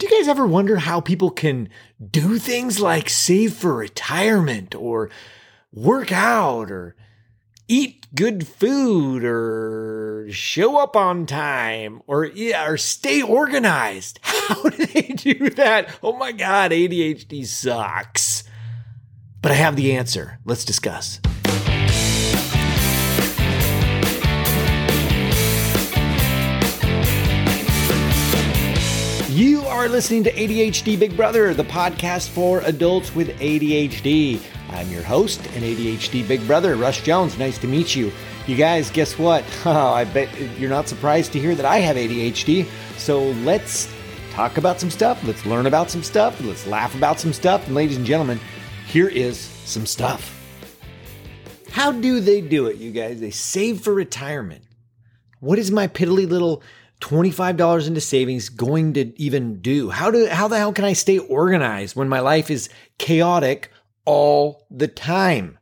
Do you guys ever wonder how people can do things like save for retirement or work out or eat good food or show up on time or yeah, or stay organized? How do they do that? Oh my god, ADHD sucks. But I have the answer. Let's discuss. Are listening to ADHD Big Brother, the podcast for adults with ADHD. I'm your host and ADHD Big Brother, Russ Jones. Nice to meet you. You guys, guess what? Oh, I bet you're not surprised to hear that I have ADHD. So let's talk about some stuff. Let's learn about some stuff. Let's laugh about some stuff. And ladies and gentlemen, here is some stuff. How do they do it, you guys? They save for retirement. What is my piddly little $25 into savings going to even do? How do how the hell can I stay organized when my life is chaotic all the time?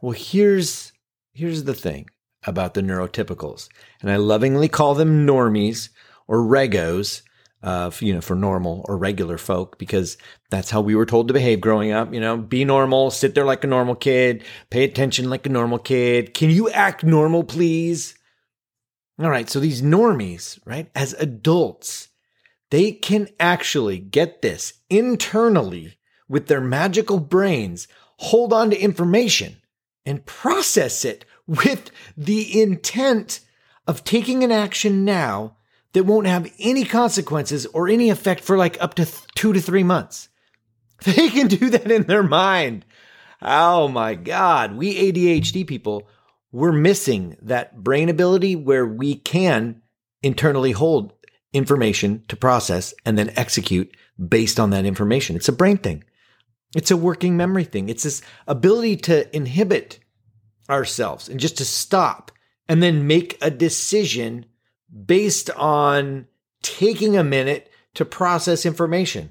Well, here's here's the thing about the neurotypicals. And I lovingly call them normies or regos, uh, you know, for normal or regular folk, because that's how we were told to behave growing up. You know, be normal, sit there like a normal kid, pay attention like a normal kid. Can you act normal, please? All right, so these normies, right, as adults, they can actually get this internally with their magical brains, hold on to information and process it with the intent of taking an action now that won't have any consequences or any effect for like up to th- two to three months. They can do that in their mind. Oh my God. We ADHD people we're missing that brain ability where we can internally hold information to process and then execute based on that information. It's a brain thing. It's a working memory thing. It's this ability to inhibit ourselves and just to stop and then make a decision based on taking a minute to process information.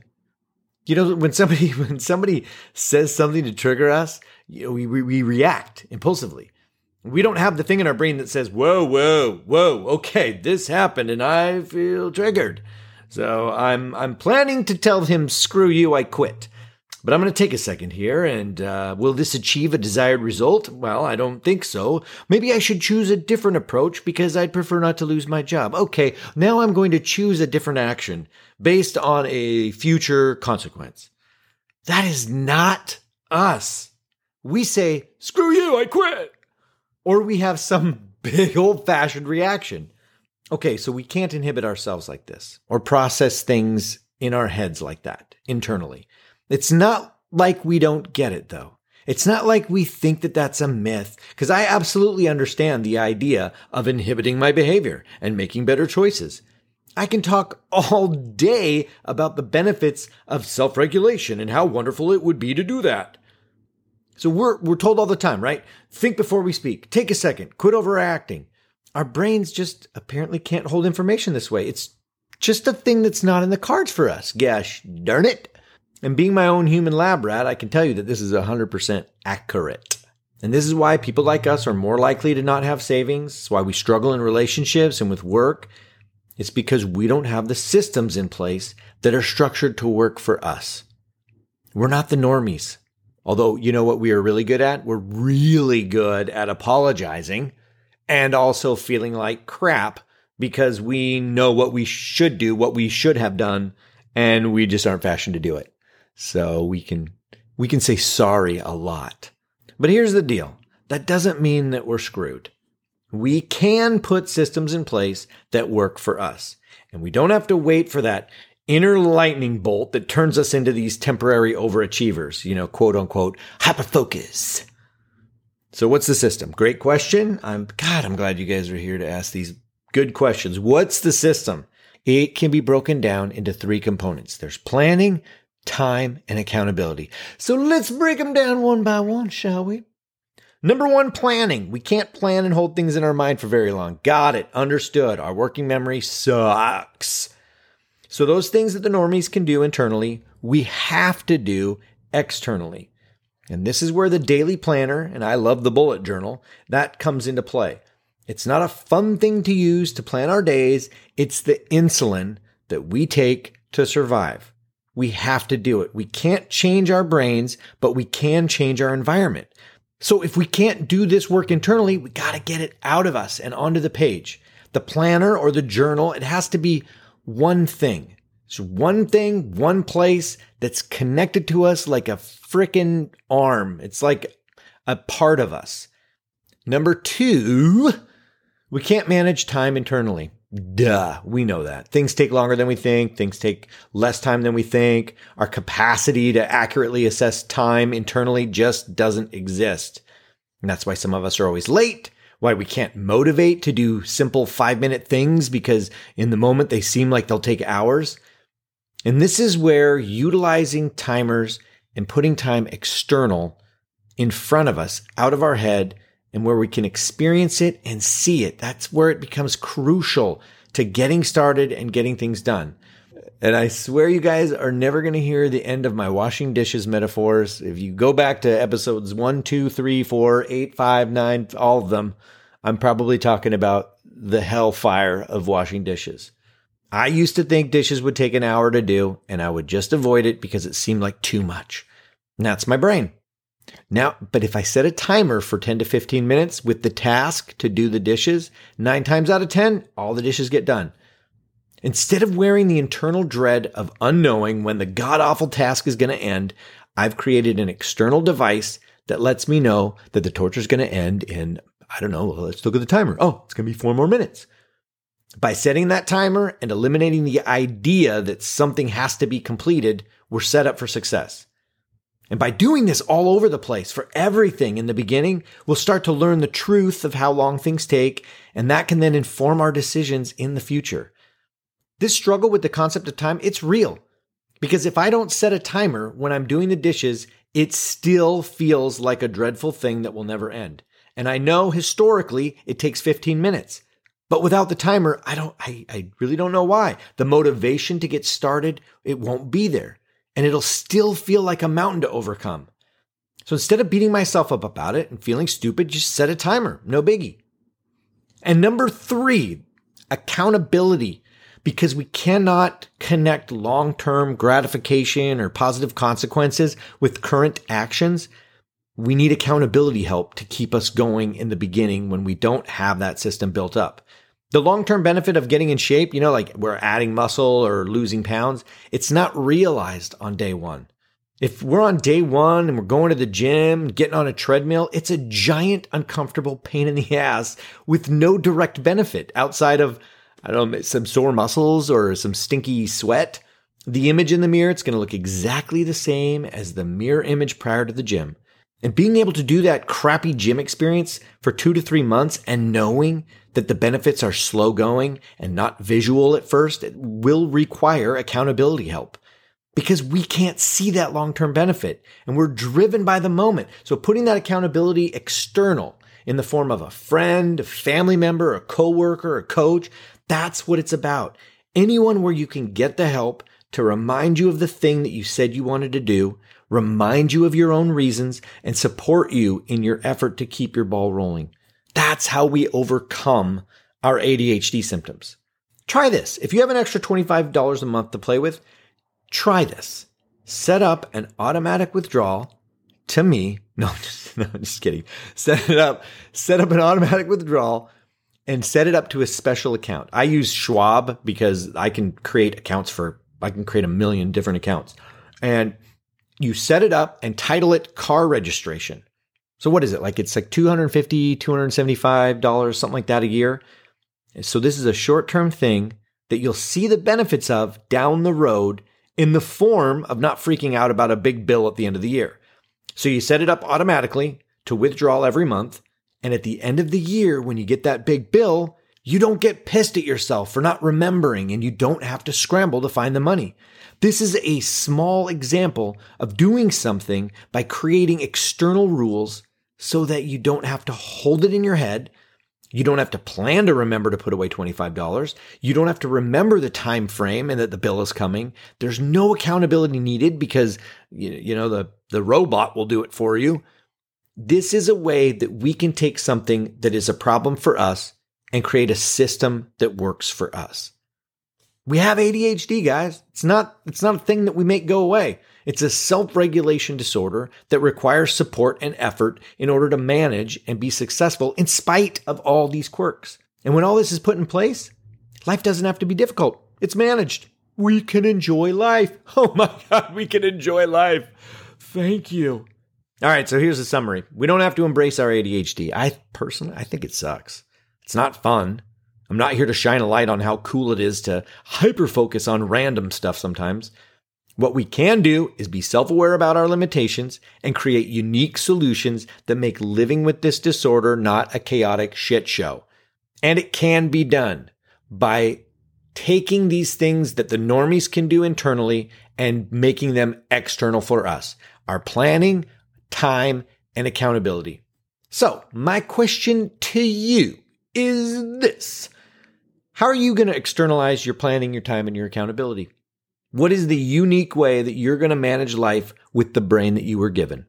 You know, when somebody when somebody says something to trigger us, you know, we, we, we react impulsively. We don't have the thing in our brain that says, whoa, whoa, whoa, okay, this happened and I feel triggered. So I'm, I'm planning to tell him, screw you, I quit. But I'm going to take a second here and uh, will this achieve a desired result? Well, I don't think so. Maybe I should choose a different approach because I'd prefer not to lose my job. Okay, now I'm going to choose a different action based on a future consequence. That is not us. We say, screw you, I quit or we have some big old fashioned reaction. Okay, so we can't inhibit ourselves like this or process things in our heads like that internally. It's not like we don't get it though. It's not like we think that that's a myth, because I absolutely understand the idea of inhibiting my behavior and making better choices. I can talk all day about the benefits of self regulation and how wonderful it would be to do that. So we're, we're told all the time, right? Think before we speak. Take a second. Quit overacting. Our brains just apparently can't hold information this way. It's just a thing that's not in the cards for us. Gosh darn it. And being my own human lab rat, I can tell you that this is 100% accurate. And this is why people like us are more likely to not have savings. It's why we struggle in relationships and with work. It's because we don't have the systems in place that are structured to work for us. We're not the normies. Although, you know what we are really good at? We're really good at apologizing and also feeling like crap because we know what we should do, what we should have done, and we just aren't fashioned to do it. So we can, we can say sorry a lot. But here's the deal. That doesn't mean that we're screwed. We can put systems in place that work for us. And we don't have to wait for that inner lightning bolt that turns us into these temporary overachievers, you know, quote unquote, hyperfocus. So what's the system? Great question. I'm God, I'm glad you guys are here to ask these good questions. What's the system? It can be broken down into three components. There's planning, time, and accountability. So let's break them down one by one, shall we? Number one, planning. We can't plan and hold things in our mind for very long. Got it. Understood. Our working memory sucks. So those things that the normies can do internally, we have to do externally. And this is where the daily planner, and I love the bullet journal, that comes into play. It's not a fun thing to use to plan our days. It's the insulin that we take to survive. We have to do it. We can't change our brains, but we can change our environment. So if we can't do this work internally, we got to get it out of us and onto the page. The planner or the journal, it has to be one thing. It's one thing, one place that's connected to us like a freaking arm. It's like a part of us. Number two, we can't manage time internally. Duh, we know that. Things take longer than we think. Things take less time than we think. Our capacity to accurately assess time internally just doesn't exist. And that's why some of us are always late, why we can't motivate to do simple five minute things because in the moment they seem like they'll take hours. And this is where utilizing timers and putting time external in front of us, out of our head, and where we can experience it and see it. That's where it becomes crucial to getting started and getting things done. And I swear you guys are never going to hear the end of my washing dishes metaphors. If you go back to episodes one, two, three, four, eight, five, nine, all of them, I'm probably talking about the hellfire of washing dishes. I used to think dishes would take an hour to do, and I would just avoid it because it seemed like too much. And that's my brain. Now, but if I set a timer for 10 to 15 minutes with the task to do the dishes, nine times out of 10, all the dishes get done. Instead of wearing the internal dread of unknowing when the god awful task is going to end, I've created an external device that lets me know that the torture is going to end in, I don't know, let's look at the timer. Oh, it's going to be four more minutes. By setting that timer and eliminating the idea that something has to be completed, we're set up for success. And by doing this all over the place for everything in the beginning, we'll start to learn the truth of how long things take, and that can then inform our decisions in the future. This struggle with the concept of time, it's real. Because if I don't set a timer when I'm doing the dishes, it still feels like a dreadful thing that will never end. And I know historically it takes 15 minutes. But without the timer, I don't I, I really don't know why. The motivation to get started, it won't be there and it'll still feel like a mountain to overcome. So instead of beating myself up about it and feeling stupid, just set a timer. No biggie. And number three, accountability, because we cannot connect long term gratification or positive consequences with current actions. We need accountability help to keep us going in the beginning when we don't have that system built up. The long term benefit of getting in shape, you know, like we're adding muscle or losing pounds, it's not realized on day one. If we're on day one and we're going to the gym, getting on a treadmill, it's a giant uncomfortable pain in the ass with no direct benefit outside of, I don't know, some sore muscles or some stinky sweat. The image in the mirror, it's going to look exactly the same as the mirror image prior to the gym. And being able to do that crappy gym experience for two to three months and knowing that the benefits are slow going and not visual at first it will require accountability help because we can't see that long term benefit and we're driven by the moment. So putting that accountability external in the form of a friend, a family member, a coworker, a coach, that's what it's about. Anyone where you can get the help to remind you of the thing that you said you wanted to do remind you of your own reasons, and support you in your effort to keep your ball rolling. That's how we overcome our ADHD symptoms. Try this. If you have an extra $25 a month to play with, try this. Set up an automatic withdrawal to me. No, just, no, just kidding. Set it up. Set up an automatic withdrawal and set it up to a special account. I use Schwab because I can create accounts for, I can create a million different accounts. And you set it up and title it car registration. So what is it? Like it's like 250, 275 dollars, something like that a year. So this is a short-term thing that you'll see the benefits of down the road in the form of not freaking out about a big bill at the end of the year. So you set it up automatically to withdraw every month, and at the end of the year when you get that big bill, you don't get pissed at yourself for not remembering and you don't have to scramble to find the money. This is a small example of doing something by creating external rules so that you don't have to hold it in your head. You don't have to plan to remember to put away $25. You don't have to remember the time frame and that the bill is coming. There's no accountability needed because you know the the robot will do it for you. This is a way that we can take something that is a problem for us and create a system that works for us. We have ADHD, guys. It's not, it's not a thing that we make go away. It's a self regulation disorder that requires support and effort in order to manage and be successful in spite of all these quirks. And when all this is put in place, life doesn't have to be difficult. It's managed. We can enjoy life. Oh my God, we can enjoy life. Thank you. All right, so here's the summary. We don't have to embrace our ADHD. I personally, I think it sucks. It's not fun. I'm not here to shine a light on how cool it is to hyper focus on random stuff sometimes. What we can do is be self aware about our limitations and create unique solutions that make living with this disorder not a chaotic shit show. And it can be done by taking these things that the normies can do internally and making them external for us. Our planning, time, and accountability. So, my question to you is this How are you going to externalize your planning, your time, and your accountability? What is the unique way that you're going to manage life with the brain that you were given?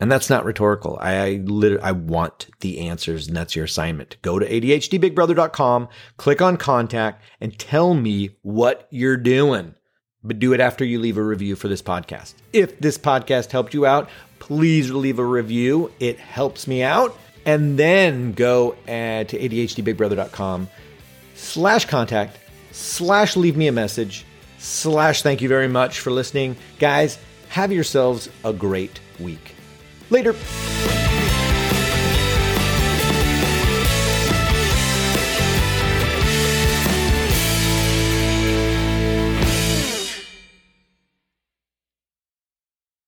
And that's not rhetorical. I, I literally, I want the answers and that's your assignment. Go to ADHDBigBrother.com, click on contact and tell me what you're doing. But do it after you leave a review for this podcast. If this podcast helped you out, please leave a review. It helps me out. And then go at, to ADHDBigBrother.com slash contact slash leave me a message slash thank you very much for listening. Guys, have yourselves a great week. Later.